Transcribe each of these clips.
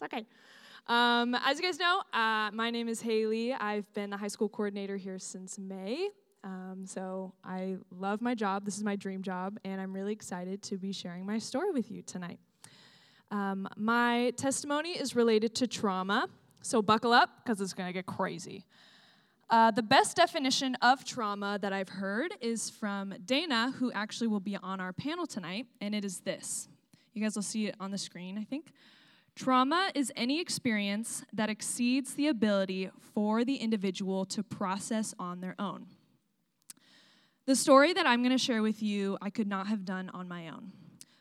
Nervous. Okay. Um, as you guys know, uh, my name is Haley. I've been the high school coordinator here since May. Um, so I love my job. This is my dream job, and I'm really excited to be sharing my story with you tonight. Um, my testimony is related to trauma, so buckle up because it's going to get crazy. Uh, the best definition of trauma that I've heard is from Dana, who actually will be on our panel tonight, and it is this. You guys will see it on the screen, I think. Trauma is any experience that exceeds the ability for the individual to process on their own. The story that I'm going to share with you, I could not have done on my own.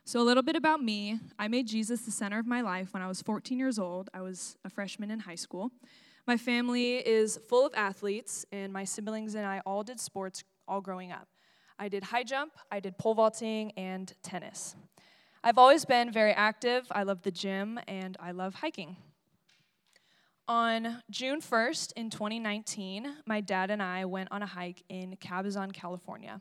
So, a little bit about me. I made Jesus the center of my life when I was 14 years old. I was a freshman in high school. My family is full of athletes, and my siblings and I all did sports all growing up. I did high jump, I did pole vaulting, and tennis. I've always been very active. I love the gym and I love hiking. On June 1st in 2019, my dad and I went on a hike in Cabazon, California.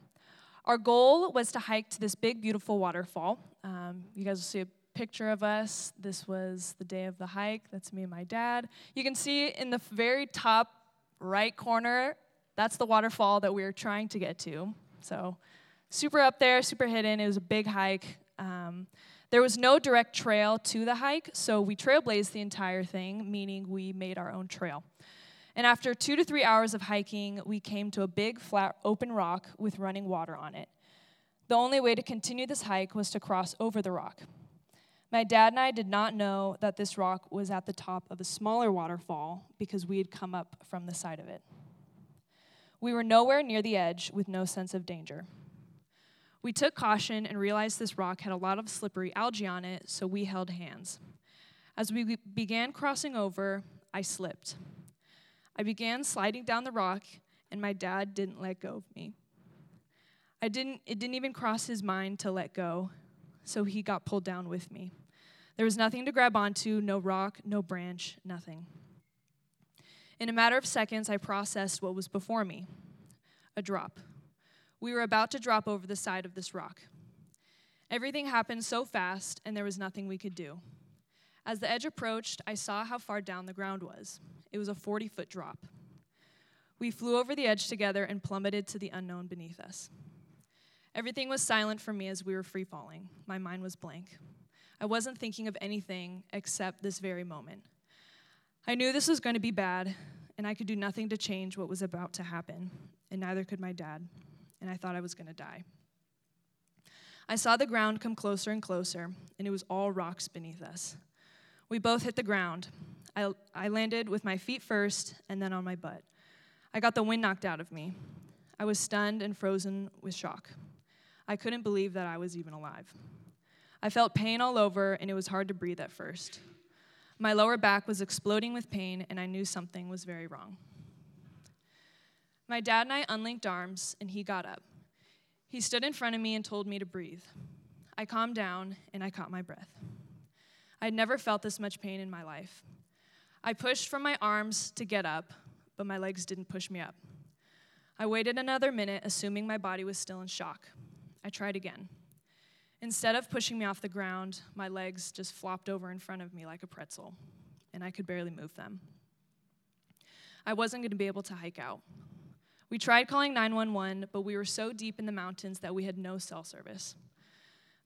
Our goal was to hike to this big, beautiful waterfall. Um, you guys will see a picture of us. This was the day of the hike. That's me and my dad. You can see in the very top right corner, that's the waterfall that we were trying to get to. So, super up there, super hidden. It was a big hike. Um, there was no direct trail to the hike, so we trailblazed the entire thing, meaning we made our own trail. And after two to three hours of hiking, we came to a big, flat, open rock with running water on it. The only way to continue this hike was to cross over the rock. My dad and I did not know that this rock was at the top of a smaller waterfall because we had come up from the side of it. We were nowhere near the edge with no sense of danger. We took caution and realized this rock had a lot of slippery algae on it, so we held hands. As we began crossing over, I slipped. I began sliding down the rock, and my dad didn't let go of me. I didn't, it didn't even cross his mind to let go, so he got pulled down with me. There was nothing to grab onto no rock, no branch, nothing. In a matter of seconds, I processed what was before me a drop. We were about to drop over the side of this rock. Everything happened so fast, and there was nothing we could do. As the edge approached, I saw how far down the ground was. It was a 40 foot drop. We flew over the edge together and plummeted to the unknown beneath us. Everything was silent for me as we were free falling. My mind was blank. I wasn't thinking of anything except this very moment. I knew this was going to be bad, and I could do nothing to change what was about to happen, and neither could my dad and I thought I was going to die. I saw the ground come closer and closer, and it was all rocks beneath us. We both hit the ground. I, I landed with my feet first and then on my butt. I got the wind knocked out of me. I was stunned and frozen with shock. I couldn't believe that I was even alive. I felt pain all over, and it was hard to breathe at first. My lower back was exploding with pain, and I knew something was very wrong. My dad and I unlinked arms, and he got up. He stood in front of me and told me to breathe. I calmed down, and I caught my breath. I had never felt this much pain in my life. I pushed from my arms to get up, but my legs didn't push me up. I waited another minute, assuming my body was still in shock. I tried again. Instead of pushing me off the ground, my legs just flopped over in front of me like a pretzel, and I could barely move them. I wasn't going to be able to hike out. We tried calling 911, but we were so deep in the mountains that we had no cell service.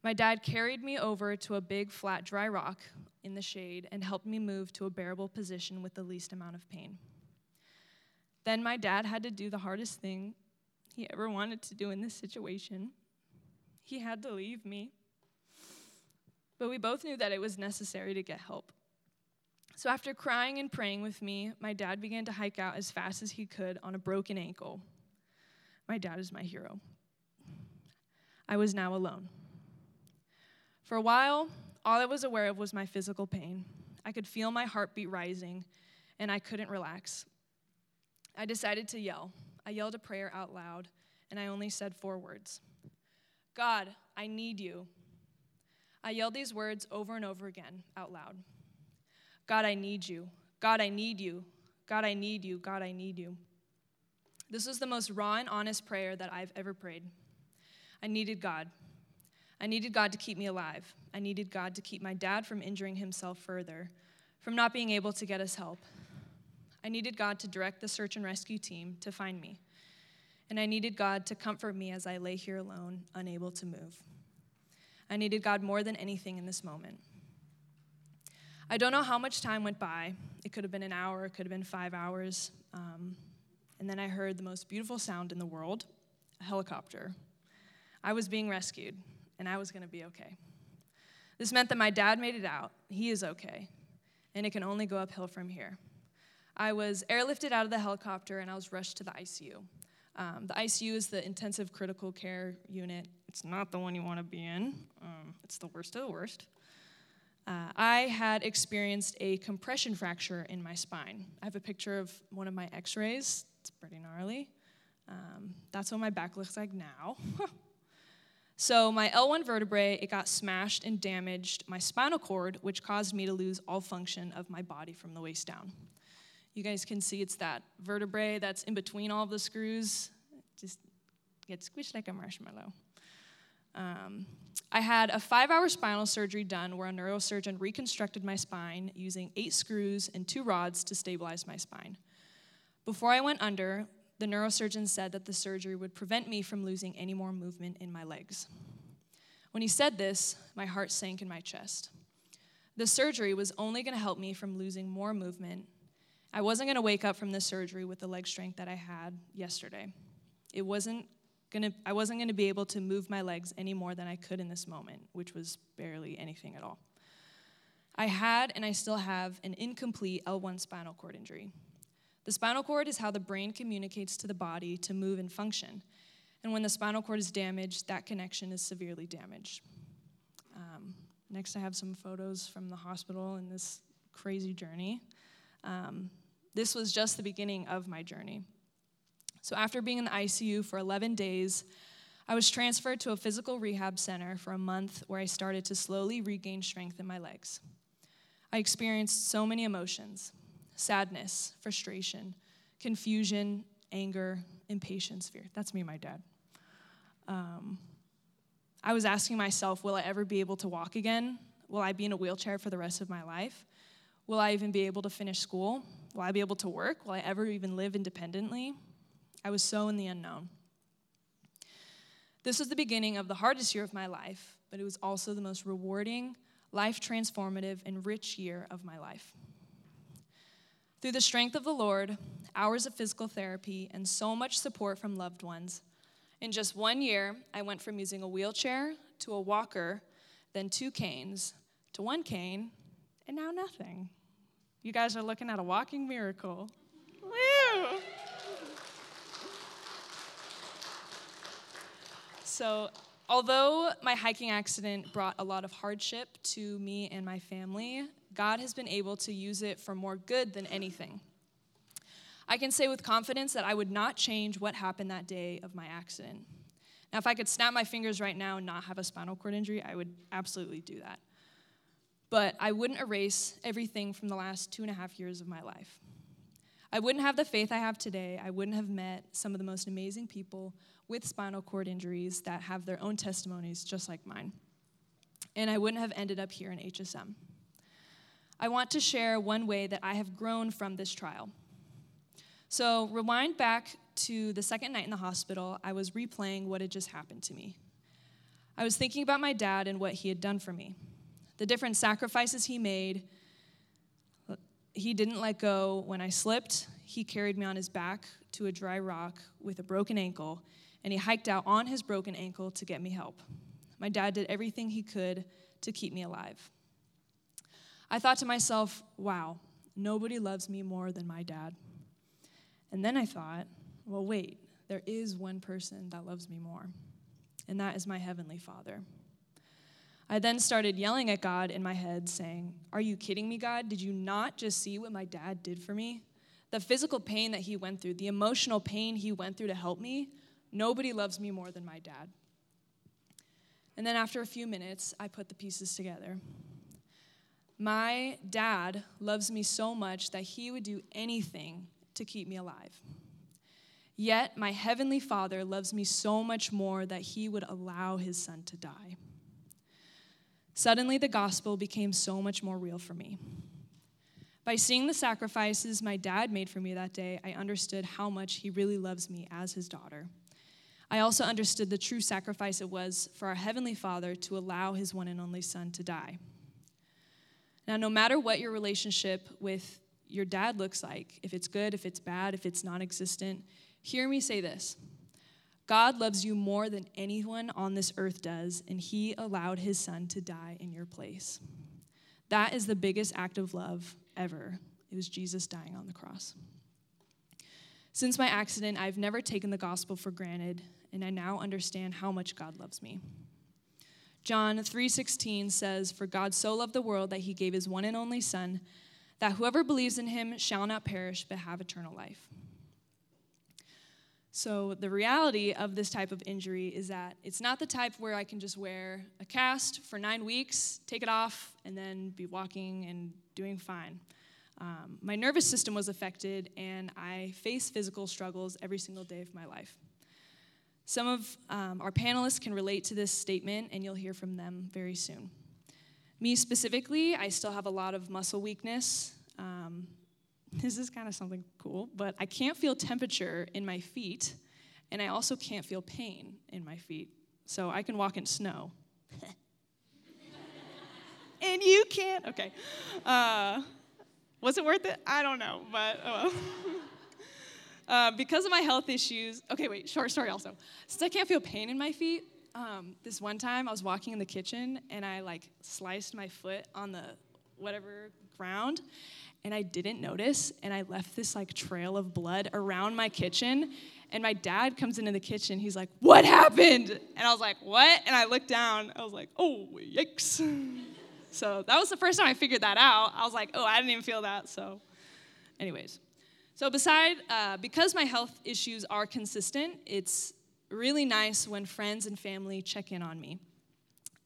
My dad carried me over to a big, flat, dry rock in the shade and helped me move to a bearable position with the least amount of pain. Then my dad had to do the hardest thing he ever wanted to do in this situation. He had to leave me. But we both knew that it was necessary to get help. So, after crying and praying with me, my dad began to hike out as fast as he could on a broken ankle. My dad is my hero. I was now alone. For a while, all I was aware of was my physical pain. I could feel my heartbeat rising, and I couldn't relax. I decided to yell. I yelled a prayer out loud, and I only said four words God, I need you. I yelled these words over and over again out loud God, I need you. God, I need you. God, I need you. God, I need you. This was the most raw and honest prayer that I've ever prayed. I needed God. I needed God to keep me alive. I needed God to keep my dad from injuring himself further, from not being able to get us help. I needed God to direct the search and rescue team to find me. And I needed God to comfort me as I lay here alone, unable to move. I needed God more than anything in this moment. I don't know how much time went by. It could have been an hour, it could have been five hours. Um, and then I heard the most beautiful sound in the world a helicopter. I was being rescued, and I was going to be okay. This meant that my dad made it out. He is okay, and it can only go uphill from here. I was airlifted out of the helicopter and I was rushed to the ICU. Um, the ICU is the intensive critical care unit. It's not the one you want to be in, um, it's the worst of the worst. Uh, I had experienced a compression fracture in my spine. I have a picture of one of my x rays, it's pretty gnarly. Um, that's what my back looks like now. so, my L1 vertebrae, it got smashed and damaged my spinal cord, which caused me to lose all function of my body from the waist down. You guys can see it's that vertebrae that's in between all of the screws. It just gets squished like a marshmallow. Um, I had a five hour spinal surgery done where a neurosurgeon reconstructed my spine using eight screws and two rods to stabilize my spine. Before I went under, the neurosurgeon said that the surgery would prevent me from losing any more movement in my legs. When he said this, my heart sank in my chest. The surgery was only going to help me from losing more movement I wasn't going to wake up from the surgery with the leg strength that I had yesterday. It wasn't to I wasn't going to be able to move my legs any more than I could in this moment, which was barely anything at all. I had and I still have an incomplete L1 spinal cord injury. The spinal cord is how the brain communicates to the body to move and function. And when the spinal cord is damaged, that connection is severely damaged. Um, next, I have some photos from the hospital in this crazy journey. Um, this was just the beginning of my journey. So, after being in the ICU for 11 days, I was transferred to a physical rehab center for a month where I started to slowly regain strength in my legs. I experienced so many emotions sadness, frustration, confusion, anger, impatience, fear. That's me, my dad. Um, I was asking myself, will I ever be able to walk again? Will I be in a wheelchair for the rest of my life? Will I even be able to finish school? Will I be able to work? Will I ever even live independently? I was so in the unknown. This was the beginning of the hardest year of my life, but it was also the most rewarding, life transformative, and rich year of my life. Through the strength of the Lord, hours of physical therapy, and so much support from loved ones, in just one year, I went from using a wheelchair to a walker, then two canes, to one cane, and now nothing. You guys are looking at a walking miracle. So, although my hiking accident brought a lot of hardship to me and my family, God has been able to use it for more good than anything. I can say with confidence that I would not change what happened that day of my accident. Now, if I could snap my fingers right now and not have a spinal cord injury, I would absolutely do that but I wouldn't erase everything from the last two and a half years of my life. I wouldn't have the faith I have today. I wouldn't have met some of the most amazing people with spinal cord injuries that have their own testimonies just like mine. And I wouldn't have ended up here in HSM. I want to share one way that I have grown from this trial. So, rewind back to the second night in the hospital, I was replaying what had just happened to me. I was thinking about my dad and what he had done for me the different sacrifices he made. He didn't let go when I slipped. He carried me on his back to a dry rock with a broken ankle, and he hiked out on his broken ankle to get me help. My dad did everything he could to keep me alive. I thought to myself, wow, nobody loves me more than my dad. And then I thought, well, wait, there is one person that loves me more, and that is my Heavenly Father. I then started yelling at God in my head, saying, Are you kidding me, God? Did you not just see what my dad did for me? The physical pain that he went through, the emotional pain he went through to help me, nobody loves me more than my dad. And then after a few minutes, I put the pieces together. My dad loves me so much that he would do anything to keep me alive. Yet, my heavenly Father loves me so much more that he would allow his son to die. Suddenly, the gospel became so much more real for me. By seeing the sacrifices my dad made for me that day, I understood how much he really loves me as his daughter. I also understood the true sacrifice it was for our Heavenly Father to allow his one and only Son to die. Now, no matter what your relationship with your dad looks like, if it's good, if it's bad, if it's non existent, hear me say this God loves you more than anyone on this earth does, and he allowed his son to die in your place. That is the biggest act of love ever. It was Jesus dying on the cross. Since my accident, I've never taken the gospel for granted, and I now understand how much God loves me. John 3:16 says, "For God so loved the world that he gave his one and only son, that whoever believes in him shall not perish but have eternal life." So, the reality of this type of injury is that it's not the type where I can just wear a cast for nine weeks, take it off, and then be walking and doing fine. Um, my nervous system was affected, and I face physical struggles every single day of my life. Some of um, our panelists can relate to this statement, and you'll hear from them very soon. Me specifically, I still have a lot of muscle weakness. Um, this is kind of something cool, but I can't feel temperature in my feet, and I also can't feel pain in my feet. So I can walk in snow. and you can't? Okay. Uh, was it worth it? I don't know, but oh well. uh, because of my health issues, okay, wait, short story also. Since I can't feel pain in my feet, um, this one time I was walking in the kitchen and I like sliced my foot on the whatever ground and I didn't notice, and I left this like trail of blood around my kitchen. And my dad comes into the kitchen. He's like, What happened? And I was like, What? And I looked down. I was like, Oh, yikes. so that was the first time I figured that out. I was like, Oh, I didn't even feel that. So, anyways. So, beside, uh, because my health issues are consistent, it's really nice when friends and family check in on me.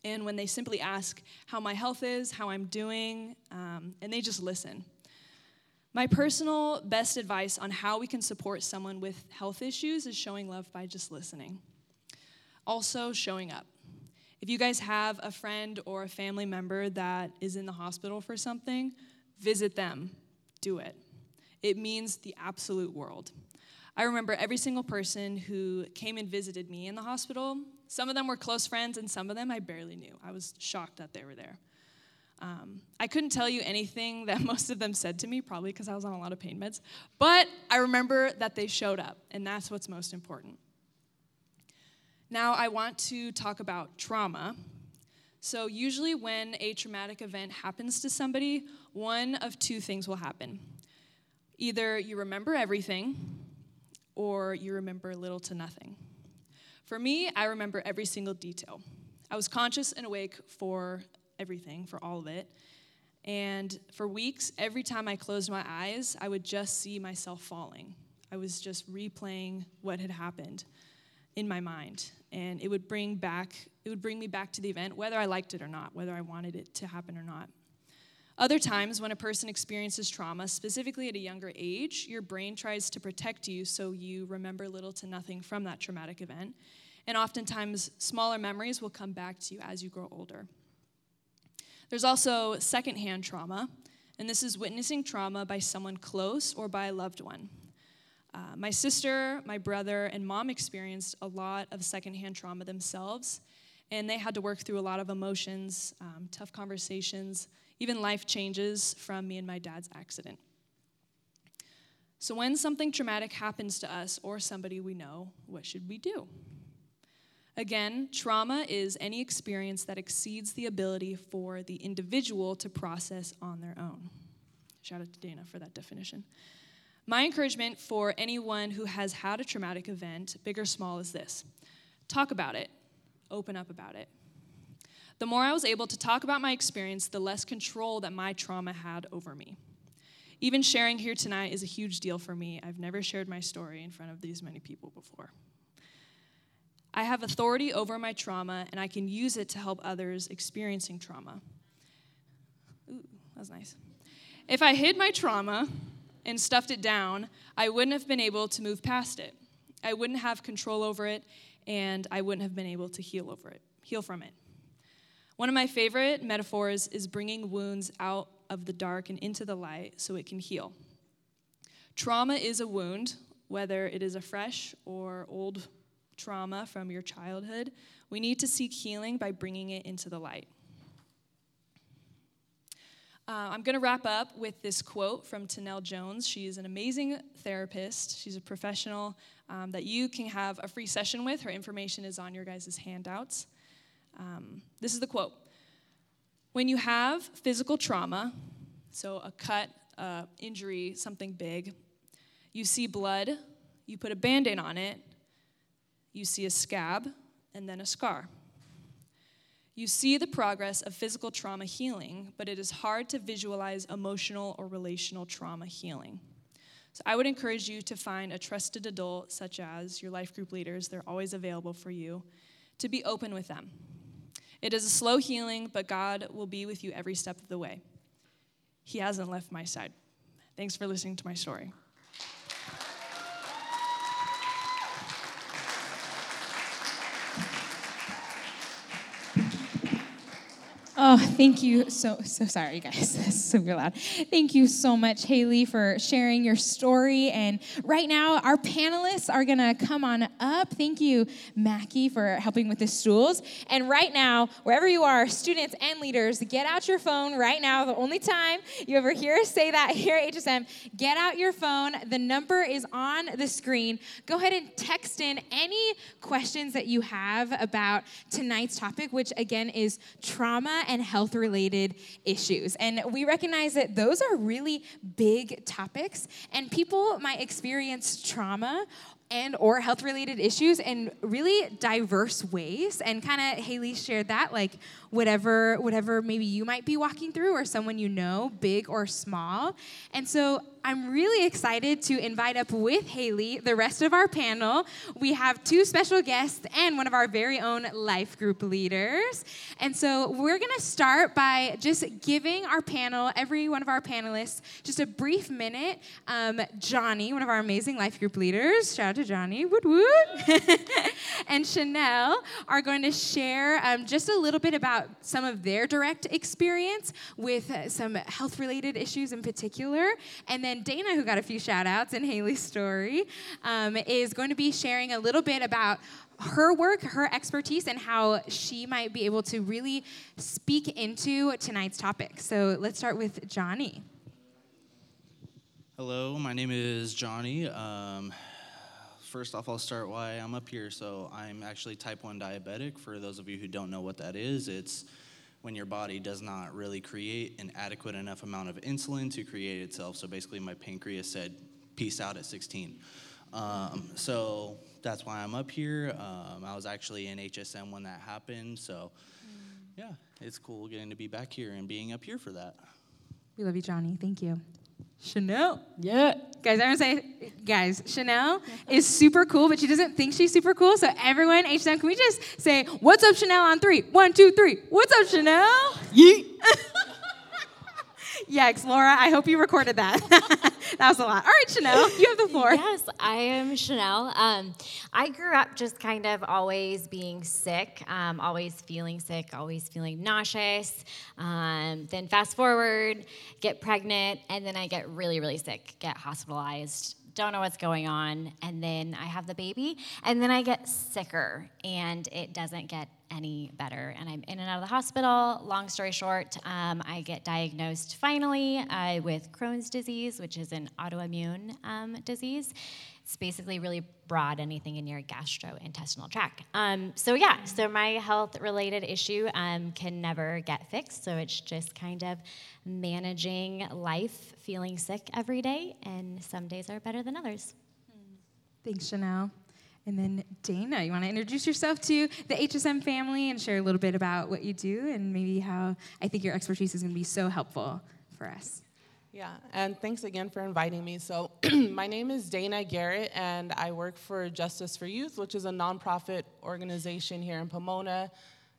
And when they simply ask how my health is, how I'm doing, um, and they just listen. My personal best advice on how we can support someone with health issues is showing love by just listening. Also, showing up. If you guys have a friend or a family member that is in the hospital for something, visit them. Do it. It means the absolute world. I remember every single person who came and visited me in the hospital. Some of them were close friends, and some of them I barely knew. I was shocked that they were there. Um, I couldn't tell you anything that most of them said to me, probably because I was on a lot of pain meds, but I remember that they showed up, and that's what's most important. Now, I want to talk about trauma. So, usually, when a traumatic event happens to somebody, one of two things will happen. Either you remember everything, or you remember little to nothing. For me, I remember every single detail. I was conscious and awake for everything, for all of it. And for weeks, every time I closed my eyes, I would just see myself falling. I was just replaying what had happened in my mind. And it would bring back, it would bring me back to the event, whether I liked it or not, whether I wanted it to happen or not. Other times, when a person experiences trauma, specifically at a younger age, your brain tries to protect you so you remember little to nothing from that traumatic event. And oftentimes, smaller memories will come back to you as you grow older. There's also secondhand trauma, and this is witnessing trauma by someone close or by a loved one. Uh, my sister, my brother, and mom experienced a lot of secondhand trauma themselves, and they had to work through a lot of emotions, um, tough conversations, even life changes from me and my dad's accident. So, when something traumatic happens to us or somebody we know, what should we do? Again, trauma is any experience that exceeds the ability for the individual to process on their own. Shout out to Dana for that definition. My encouragement for anyone who has had a traumatic event, big or small, is this talk about it, open up about it. The more I was able to talk about my experience, the less control that my trauma had over me. Even sharing here tonight is a huge deal for me. I've never shared my story in front of these many people before. I have authority over my trauma, and I can use it to help others experiencing trauma. Ooh, that was nice. If I hid my trauma and stuffed it down, I wouldn't have been able to move past it. I wouldn't have control over it, and I wouldn't have been able to heal over it, heal from it. One of my favorite metaphors is bringing wounds out of the dark and into the light so it can heal. Trauma is a wound, whether it is a fresh or old trauma from your childhood. We need to seek healing by bringing it into the light. Uh, I'm going to wrap up with this quote from Tanel Jones. She is an amazing therapist. She's a professional um, that you can have a free session with. Her information is on your guys' handouts. Um, this is the quote When you have physical trauma, so a cut, uh, injury, something big, you see blood, you put a band aid on it, you see a scab, and then a scar. You see the progress of physical trauma healing, but it is hard to visualize emotional or relational trauma healing. So I would encourage you to find a trusted adult, such as your life group leaders, they're always available for you, to be open with them. It is a slow healing, but God will be with you every step of the way. He hasn't left my side. Thanks for listening to my story. Oh, thank you so so sorry, guys. That's super loud. Thank you so much, Haley, for sharing your story. And right now, our panelists are gonna come on up. Thank you, Mackie, for helping with the stools. And right now, wherever you are, students and leaders, get out your phone right now. The only time you ever hear us say that here at HSM, get out your phone. The number is on the screen. Go ahead and text in any questions that you have about tonight's topic, which again is trauma health related issues. And we recognize that those are really big topics, and people might experience trauma and or health related issues in really diverse ways and kind of haley shared that like whatever whatever maybe you might be walking through or someone you know big or small and so I'm really excited to invite up with Haley the rest of our panel. We have two special guests and one of our very own life group leaders. And so we're going to start by just giving our panel, every one of our panelists, just a brief minute. Um, Johnny, one of our amazing life group leaders, shout out to Johnny, woot woot, and Chanel are going to share um, just a little bit about some of their direct experience with uh, some health related issues in particular. And then Dana, who got a few shout outs in Haley's story, um, is going to be sharing a little bit about her work, her expertise, and how she might be able to really speak into tonight's topic. So let's start with Johnny. Hello, my name is Johnny. Um, first off, I'll start why I'm up here. So, I'm actually type 1 diabetic. For those of you who don't know what that is, it's when your body does not really create an adequate enough amount of insulin to create itself. So basically, my pancreas said, peace out at 16. Um, so that's why I'm up here. Um, I was actually in HSM when that happened. So yeah, it's cool getting to be back here and being up here for that. We love you, Johnny. Thank you. Chanel. Yeah. Guys, I want to say, guys, Chanel is super cool, but she doesn't think she's super cool. So everyone, HSM, can we just say, what's up, Chanel, on three? One, two, three. What's up, Chanel? Yeet. Yikes, Laura, I hope you recorded that. that was a lot. All right, Chanel, you have the floor. Yes, I am Chanel. Um, I grew up just kind of always being sick, um, always feeling sick, always feeling nauseous. Um, then fast forward, get pregnant, and then I get really, really sick, get hospitalized don't know what's going on. And then I have the baby, and then I get sicker, and it doesn't get any better. And I'm in and out of the hospital. Long story short, um, I get diagnosed finally uh, with Crohn's disease, which is an autoimmune um, disease. It's basically really broad, anything in your gastrointestinal tract. Um, so, yeah, so my health related issue um, can never get fixed. So, it's just kind of managing life, feeling sick every day, and some days are better than others. Thanks, Chanel. And then Dana, you want to introduce yourself to the HSM family and share a little bit about what you do and maybe how I think your expertise is going to be so helpful for us. Yeah, and thanks again for inviting me. So, my name is Dana Garrett, and I work for Justice for Youth, which is a nonprofit organization here in Pomona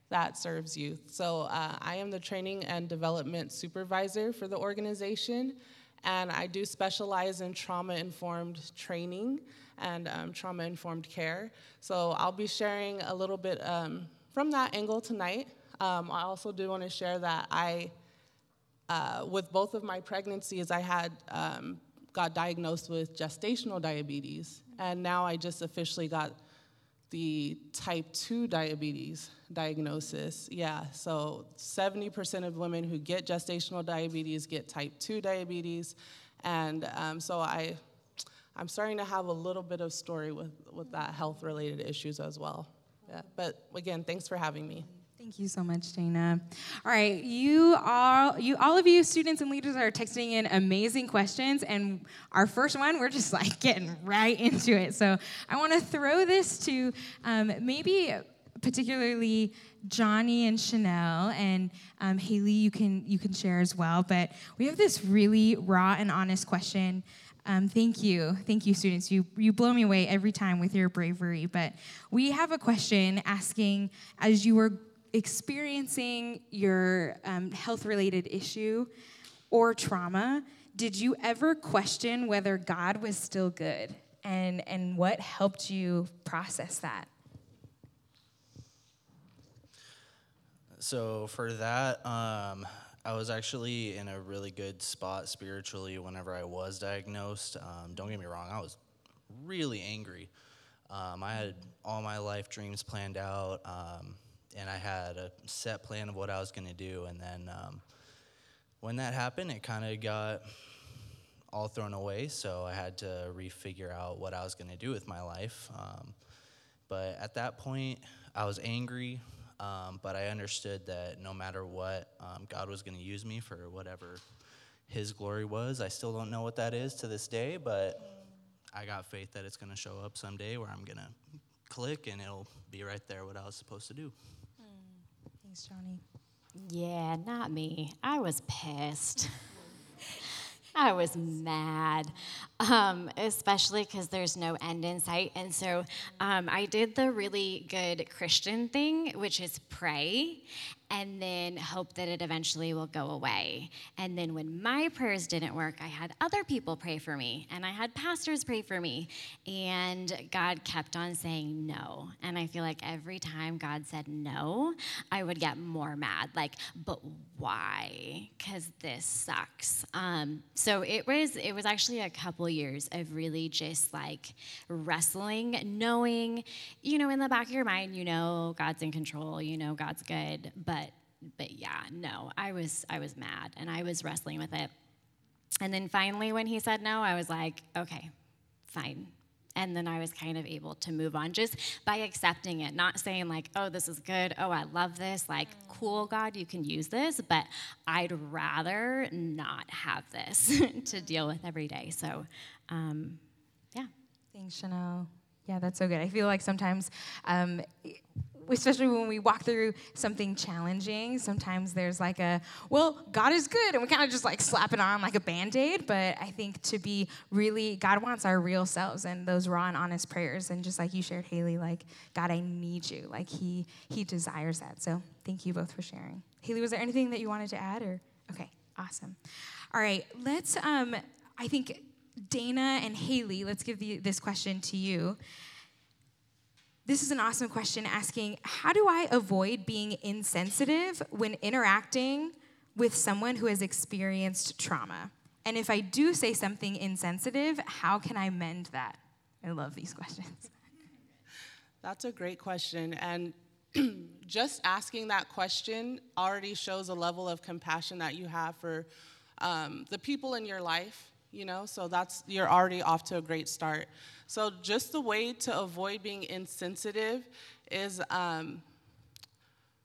that serves youth. So, uh, I am the training and development supervisor for the organization, and I do specialize in trauma informed training and um, trauma informed care. So, I'll be sharing a little bit um, from that angle tonight. Um, I also do want to share that I uh, with both of my pregnancies, I had um, got diagnosed with gestational diabetes, and now I just officially got the type 2 diabetes diagnosis. Yeah, so 70% of women who get gestational diabetes get type 2 diabetes, and um, so I, I'm starting to have a little bit of story with, with that health-related issues as well. Yeah, but again, thanks for having me. Thank you so much, Dana. All right, you all, you all of you students and leaders are texting in amazing questions, and our first one, we're just like getting right into it. So I want to throw this to um, maybe particularly Johnny and Chanel and um, Haley. You can you can share as well. But we have this really raw and honest question. Um, thank you. Thank you, students. You, you blow me away every time with your bravery. But we have a question asking as you were experiencing your um, health related issue or trauma, did you ever question whether God was still good? And, and what helped you process that? So, for that, um, I was actually in a really good spot spiritually whenever I was diagnosed. Um, don't get me wrong, I was really angry. Um, I had all my life dreams planned out. Um, and I had a set plan of what I was going to do. And then um, when that happened, it kind of got all thrown away. So I had to refigure out what I was going to do with my life. Um, but at that point, I was angry, um, but I understood that no matter what, um, God was going to use me for whatever His glory was. I still don't know what that is to this day, but I got faith that it's going to show up someday where I'm going to click and it'll be right there what I was supposed to do. Thanks, Johnny. Yeah, not me. I was pissed. I was mad, um, especially because there's no end in sight. And so um, I did the really good Christian thing, which is pray and then hope that it eventually will go away. And then when my prayers didn't work, I had other people pray for me and I had pastors pray for me. And God kept on saying no. And I feel like every time God said no, I would get more mad. Like, but why? Because this sucks. Um, so it was it was actually a couple years of really just like wrestling, knowing, you know, in the back of your mind, you know God's in control, you know God's good, but but yeah, no, I was I was mad and I was wrestling with it. And then finally when he said no, I was like, okay, fine. And then I was kind of able to move on just by accepting it, not saying like, oh, this is good. Oh, I love this. Like, cool, God, you can use this, but I'd rather not have this to deal with every day. So, um, yeah. Thanks, Chanel. Yeah, that's so good. I feel like sometimes um, especially when we walk through something challenging, sometimes there's like a, well, God is good, and we kind of just like slap it on like a band aid. But I think to be really, God wants our real selves and those raw and honest prayers. And just like you shared, Haley, like, God, I need you. Like, He, he desires that. So thank you both for sharing. Haley, was there anything that you wanted to add? Or, okay, awesome. All right, let's, um, I think Dana and Haley, let's give the, this question to you. This is an awesome question asking How do I avoid being insensitive when interacting with someone who has experienced trauma? And if I do say something insensitive, how can I mend that? I love these questions. That's a great question. And just asking that question already shows a level of compassion that you have for um, the people in your life, you know, so that's, you're already off to a great start. So, just the way to avoid being insensitive is, um,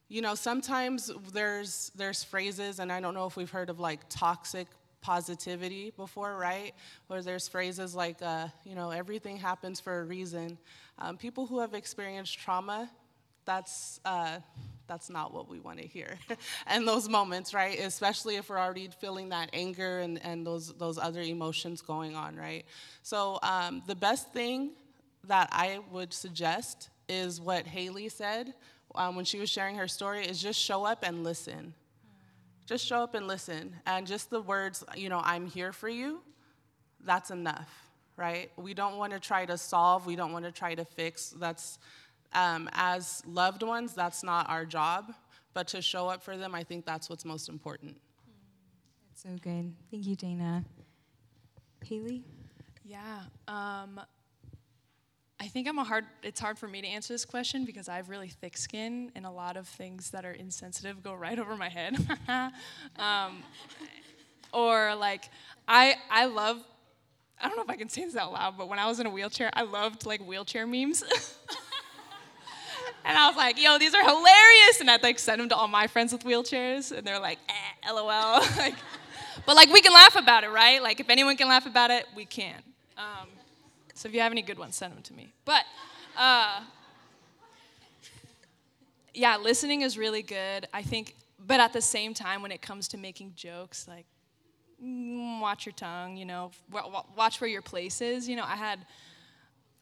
you know, sometimes there's there's phrases, and I don't know if we've heard of like toxic positivity before, right? Where there's phrases like, uh, you know, everything happens for a reason. Um, people who have experienced trauma, that's uh, that's not what we want to hear and those moments, right? Especially if we're already feeling that anger and, and those, those other emotions going on, right? So, um, the best thing that I would suggest is what Haley said um, when she was sharing her story is just show up and listen. Just show up and listen. And just the words, you know, I'm here for you, that's enough, right? We don't want to try to solve, we don't want to try to fix. That's um, as loved ones, that's not our job, but to show up for them, I think that's what's most important. That's so good. Thank you, Dana. Haley? Yeah. Um, I think I'm a hard. It's hard for me to answer this question because I have really thick skin, and a lot of things that are insensitive go right over my head. um, or like, I I love. I don't know if I can say this out loud, but when I was in a wheelchair, I loved like wheelchair memes. And I was like, yo, these are hilarious. And I'd like send them to all my friends with wheelchairs. And they're like, eh, lol. like, but like, we can laugh about it, right? Like, if anyone can laugh about it, we can. Um, so if you have any good ones, send them to me. But uh, yeah, listening is really good. I think, but at the same time, when it comes to making jokes, like, mm, watch your tongue, you know, watch where your place is. You know, I had,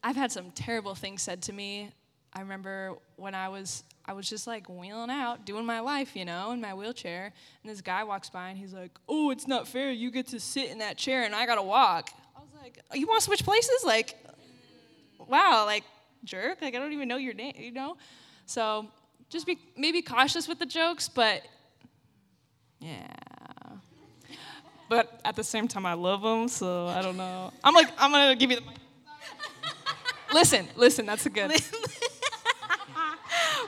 I've had some terrible things said to me I remember when I was I was just like wheeling out, doing my life, you know, in my wheelchair, and this guy walks by and he's like, "Oh, it's not fair. You get to sit in that chair and I gotta walk." I was like, oh, "You want to switch places?" Like, wow, like jerk. Like I don't even know your name, you know. So just be maybe cautious with the jokes, but yeah. But at the same time, I love them, so I don't know. I'm like, I'm gonna give you the mic. listen, listen, that's a good.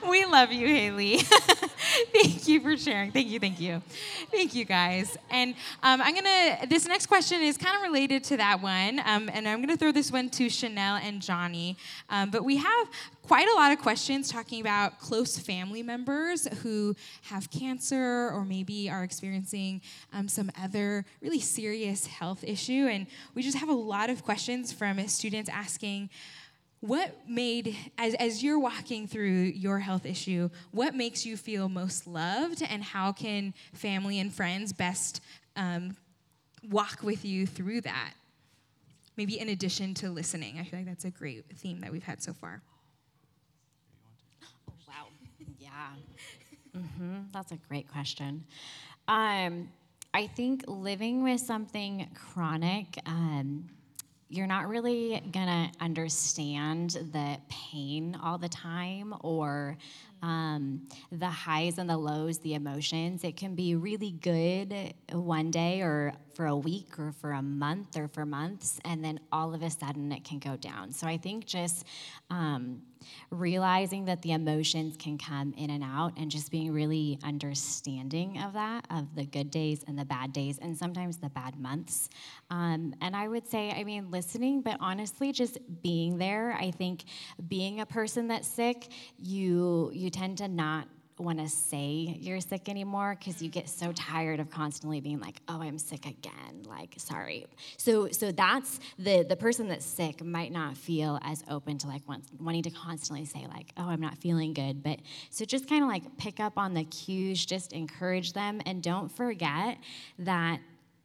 we love you, Haley. thank you for sharing. Thank you, thank you. Thank you, guys. And um, I'm going to, this next question is kind of related to that one. Um, and I'm going to throw this one to Chanel and Johnny. Um, but we have quite a lot of questions talking about close family members who have cancer or maybe are experiencing um, some other really serious health issue. And we just have a lot of questions from students asking, what made, as, as you're walking through your health issue, what makes you feel most loved, and how can family and friends best um, walk with you through that? Maybe in addition to listening. I feel like that's a great theme that we've had so far. Oh, wow. Yeah. Mm-hmm. That's a great question. Um, I think living with something chronic, um, you're not really gonna understand the pain all the time or um, the highs and the lows, the emotions. It can be really good one day or for a week or for a month or for months, and then all of a sudden it can go down. So I think just um, realizing that the emotions can come in and out and just being really understanding of that, of the good days and the bad days, and sometimes the bad months. Um, and I would say, I mean, listening, but honestly, just being there. I think being a person that's sick, you you tend to not want to say you're sick anymore because you get so tired of constantly being like oh i'm sick again like sorry. So so that's the the person that's sick might not feel as open to like want, wanting to constantly say like oh i'm not feeling good. But so just kind of like pick up on the cues just encourage them and don't forget that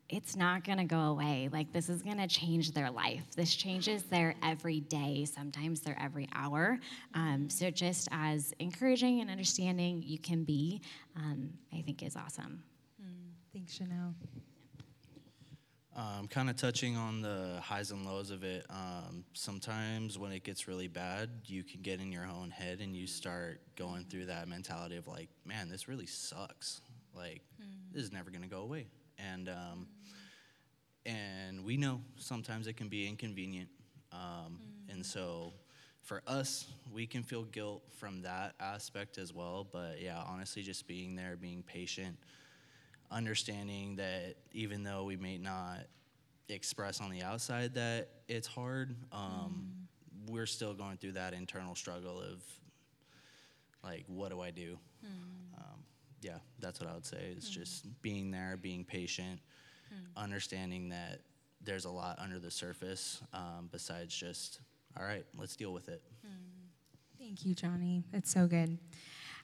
it's not going to go away. Like, this is going to change their life. This changes their every day, sometimes their every hour. Um, so, just as encouraging and understanding you can be, um, I think is awesome. Mm, thanks, Chanel. Um, kind of touching on the highs and lows of it. Um, sometimes when it gets really bad, you can get in your own head and you start going through that mentality of like, man, this really sucks. Like, mm. this is never going to go away and um, and we know sometimes it can be inconvenient, um, mm. and so for us, we can feel guilt from that aspect as well. But yeah, honestly, just being there, being patient, understanding that even though we may not express on the outside that it's hard, um, mm. we're still going through that internal struggle of like, what do I do? Mm. Um, yeah, that's what I would say is mm-hmm. just being there, being patient, understanding that there's a lot under the surface um, besides just, all right, let's deal with it. Thank you, Johnny. That's so good.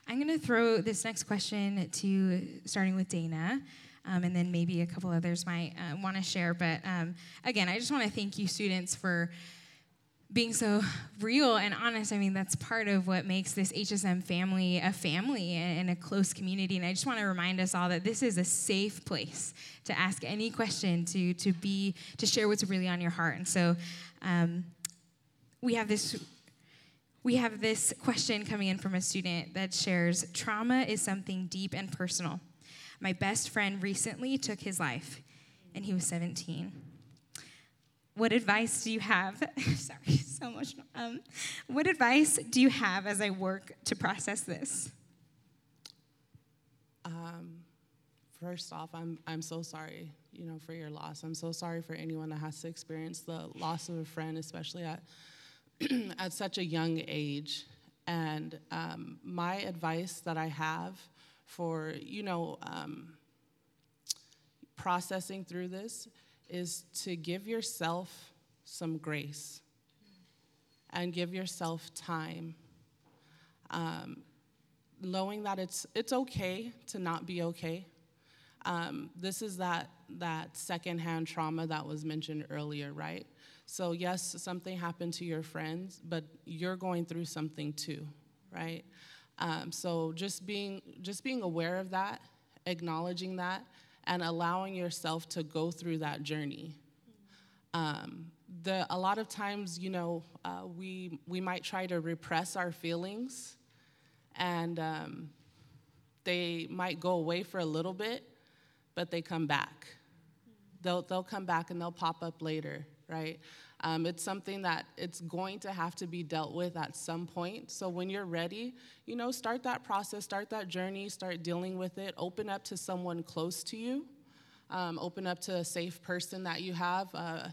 I'm going to throw this next question to starting with Dana. Um, and then maybe a couple others might uh, want to share. But um, again, I just want to thank you, students, for being so real and honest. I mean, that's part of what makes this HSM family a family and a close community. And I just want to remind us all that this is a safe place to ask any question, to to be to share what's really on your heart. And so, um, we have this. We have this question coming in from a student that shares trauma is something deep and personal. My best friend recently took his life, and he was 17. What advice do you have? Sorry, so emotional. Um, what advice do you have as I work to process this? Um, first off, I'm, I'm so sorry, you know, for your loss. I'm so sorry for anyone that has to experience the loss of a friend, especially at, at such a young age. And um, my advice that I have for, you know, um, processing through this is to give yourself some grace and give yourself time. Um, knowing that it's, it's okay to not be okay. Um, this is that, that secondhand trauma that was mentioned earlier, right? So, yes, something happened to your friends, but you're going through something too, right? Um, so, just being, just being aware of that, acknowledging that, and allowing yourself to go through that journey. Um, the, a lot of times, you know, uh, we, we might try to repress our feelings, and um, they might go away for a little bit, but they come back. They'll, they'll come back and they'll pop up later, right? Um, it's something that it's going to have to be dealt with at some point. So when you're ready, you know, start that process, start that journey, start dealing with it. Open up to someone close to you. Um, open up to a safe person that you have, uh,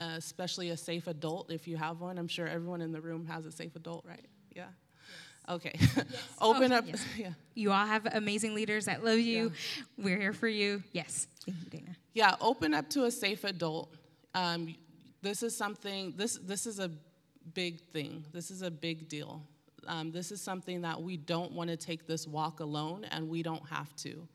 especially a safe adult if you have one. I'm sure everyone in the room has a safe adult, right? Yeah. Okay. Yes. Open oh, up. Yes. Yeah. You all have amazing leaders that love you. Yeah. We're here for you. Yes. Thank you, Dana. Yeah. Open up to a safe adult. Um, this is something. This this is a big thing. This is a big deal. Um, this is something that we don't want to take this walk alone, and we don't have to.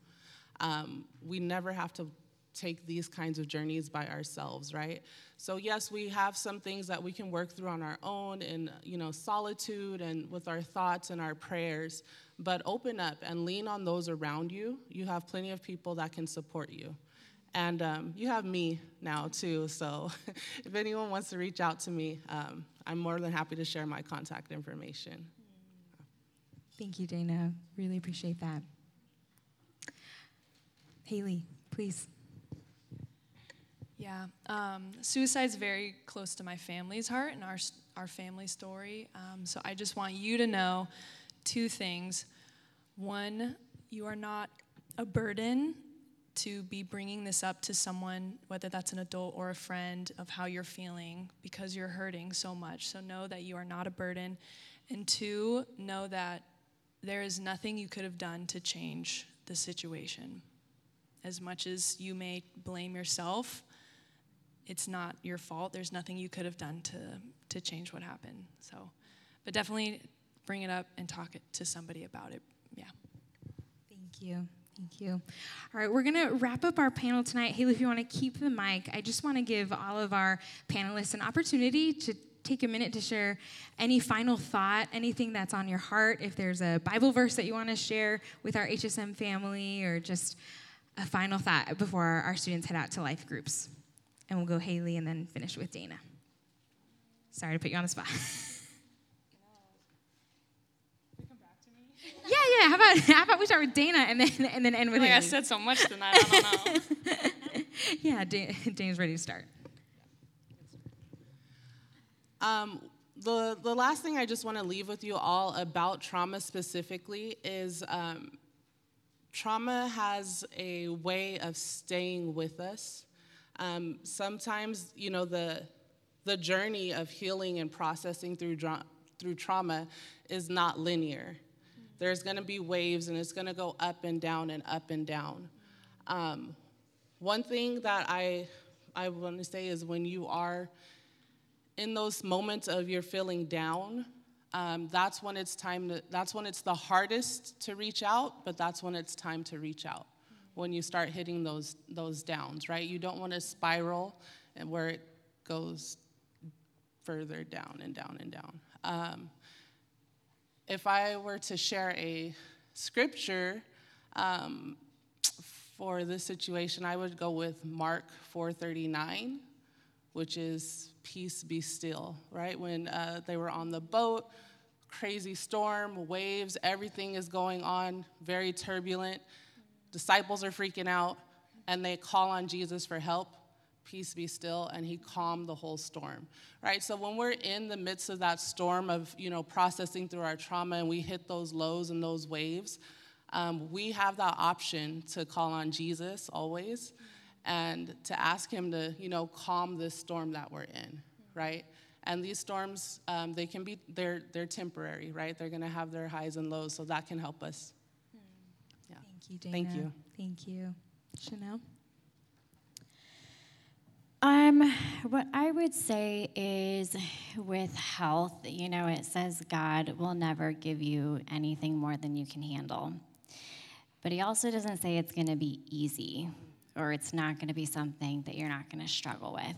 Um, we never have to take these kinds of journeys by ourselves, right? So yes, we have some things that we can work through on our own in you know solitude and with our thoughts and our prayers, but open up and lean on those around you. You have plenty of people that can support you. And um, you have me now too, so if anyone wants to reach out to me, um, I'm more than happy to share my contact information. Thank you, Dana. Really appreciate that. Haley, please. Yeah, um, suicide's very close to my family's heart and our our family story. Um, so I just want you to know two things. One, you are not a burden to be bringing this up to someone, whether that's an adult or a friend, of how you're feeling because you're hurting so much. So know that you are not a burden. And two, know that there is nothing you could have done to change the situation. As much as you may blame yourself, it's not your fault. There's nothing you could have done to, to change what happened. So, but definitely bring it up and talk it to somebody about it. Yeah. Thank you. Thank you. All right, we're going to wrap up our panel tonight. Haley, if you want to keep the mic, I just want to give all of our panelists an opportunity to take a minute to share any final thought, anything that's on your heart. If there's a Bible verse that you want to share with our HSM family, or just a final thought before our students head out to life groups and we'll go Haley and then finish with Dana. Sorry to put you on the spot. yeah, yeah. How about how about we start with Dana and then and then end with like Haley? I said so much tonight. I don't know. yeah, Dana's ready to start. Um, the the last thing I just want to leave with you all about trauma specifically is um, trauma has a way of staying with us. Um, sometimes, you know, the, the journey of healing and processing through, dra- through trauma is not linear. There's going to be waves, and it's going to go up and down and up and down. Um, one thing that I, I want to say is when you are in those moments of you're feeling down, um, that's when it's time to, that's when it's the hardest to reach out, but that's when it's time to reach out. When you start hitting those, those downs, right? You don't want to spiral and where it goes further down and down and down. Um, if I were to share a scripture um, for this situation, I would go with Mark 4:39, which is "Peace be still." Right when uh, they were on the boat, crazy storm, waves, everything is going on, very turbulent. Disciples are freaking out, and they call on Jesus for help peace be still and he calmed the whole storm right? So when we're in the midst of that storm of you know processing through our trauma and we hit those lows and those waves um, we have that option to call on jesus always and to ask him to you know calm this storm that we're in right? And these storms um, they can be they're they're temporary right? They're going to have their highs and lows so that can help us. Yeah. Thank you Dana. thank you. Thank you. Chanel um, what I would say is with health, you know, it says God will never give you anything more than you can handle. But he also doesn't say it's going to be easy or it's not going to be something that you're not going to struggle with.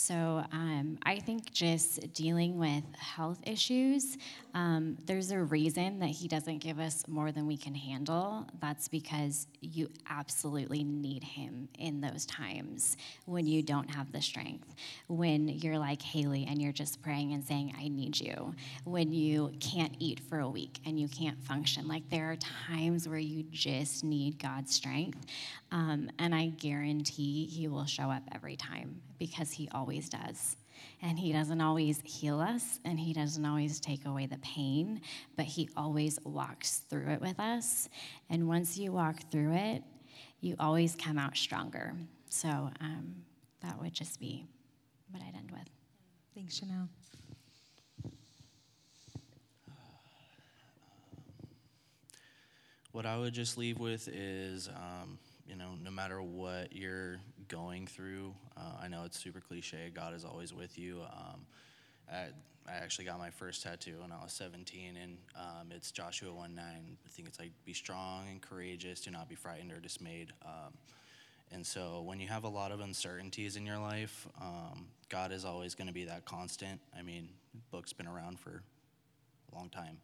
So um, I think just dealing with health issues, um, there's a reason that he doesn't give us more than we can handle. That's because you absolutely need him in those times when you don't have the strength, when you're like Haley and you're just praying and saying, I need you, when you can't eat for a week and you can't function. Like there are times where you just need God's strength. Um, and I guarantee he will show up every time because he always does. And he doesn't always heal us and he doesn't always take away the pain, but he always walks through it with us. And once you walk through it, you always come out stronger. So um, that would just be what I'd end with. Thanks, Chanel. What I would just leave with is, um, you know, no matter what you're going through, uh, I know it's super cliche. God is always with you. Um, I, I, actually got my first tattoo when I was 17, and um, it's Joshua 1 9. I think it's like, be strong and courageous, do not be frightened or dismayed. Um, and so when you have a lot of uncertainties in your life, um, God is always going to be that constant. I mean, book's been around for a long time,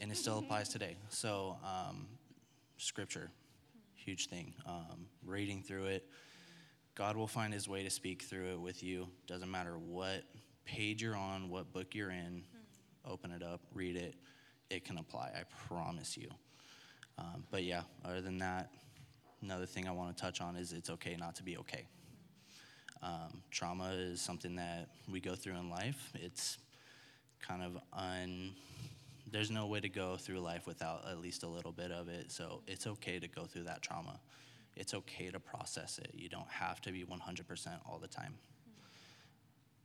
and it still applies today. So, um, scripture, huge thing. Um, reading through it, God will find his way to speak through it with you. Doesn't matter what page you're on, what book you're in, open it up, read it. It can apply, I promise you. Um, but yeah, other than that, another thing I want to touch on is it's okay not to be okay. Um, trauma is something that we go through in life. It's kind of un. There's no way to go through life without at least a little bit of it. So it's okay to go through that trauma it's okay to process it. You don't have to be 100% all the time.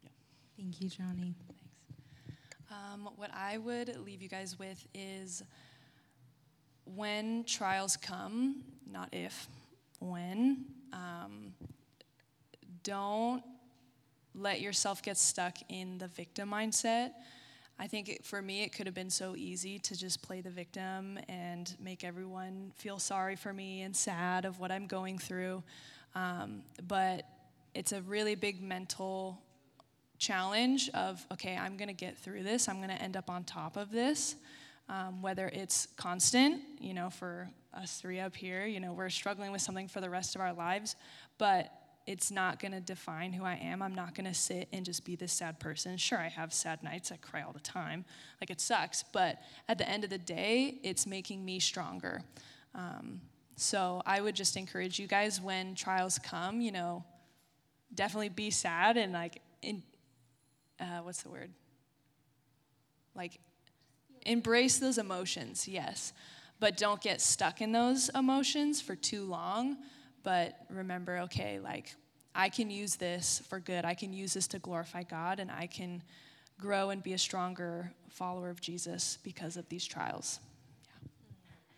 Yeah. Thank you, Johnny. Thanks. Um, what I would leave you guys with is when trials come, not if, when, um, don't let yourself get stuck in the victim mindset I think it, for me, it could have been so easy to just play the victim and make everyone feel sorry for me and sad of what I'm going through. Um, but it's a really big mental challenge of, okay, I'm going to get through this. I'm going to end up on top of this. Um, whether it's constant, you know, for us three up here, you know, we're struggling with something for the rest of our lives, but it's not going to define who I am. I'm not going to sit and just be this sad person. Sure, I have sad nights. I cry all the time. Like it sucks. But at the end of the day, it's making me stronger. Um, so I would just encourage you guys when trials come, you know, definitely be sad and like, in, uh, what's the word? Like, embrace those emotions, yes. But don't get stuck in those emotions for too long but remember, okay, like I can use this for good. I can use this to glorify God, and I can grow and be a stronger follower of Jesus because of these trials.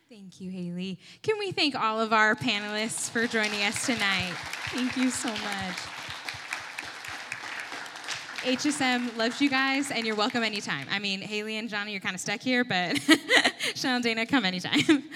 Thank you, Haley. Can we thank all of our panelists for joining us tonight? Thank you so much. HSM loves you guys, and you're welcome anytime. I mean, Haley and Johnny, you're kind of stuck here, but Sean and Dana, come anytime.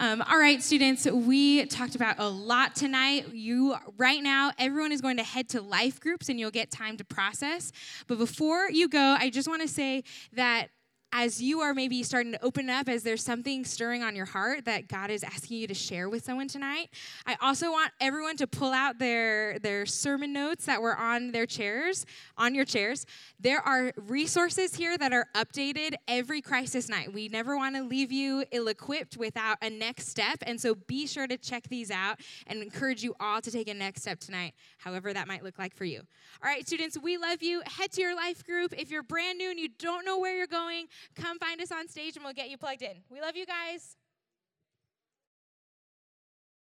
Um, all right, students, we talked about a lot tonight. You, right now, everyone is going to head to life groups and you'll get time to process. But before you go, I just want to say that as you are maybe starting to open up, as there's something stirring on your heart that God is asking you to share with someone tonight, I also want everyone to pull out their, their sermon notes that were on their chairs, on your chairs. There are resources here that are updated every crisis night. We never want to leave you ill equipped without a next step. And so be sure to check these out and encourage you all to take a next step tonight, however that might look like for you. All right, students, we love you. Head to your life group. If you're brand new and you don't know where you're going, come find us on stage and we'll get you plugged in. We love you guys.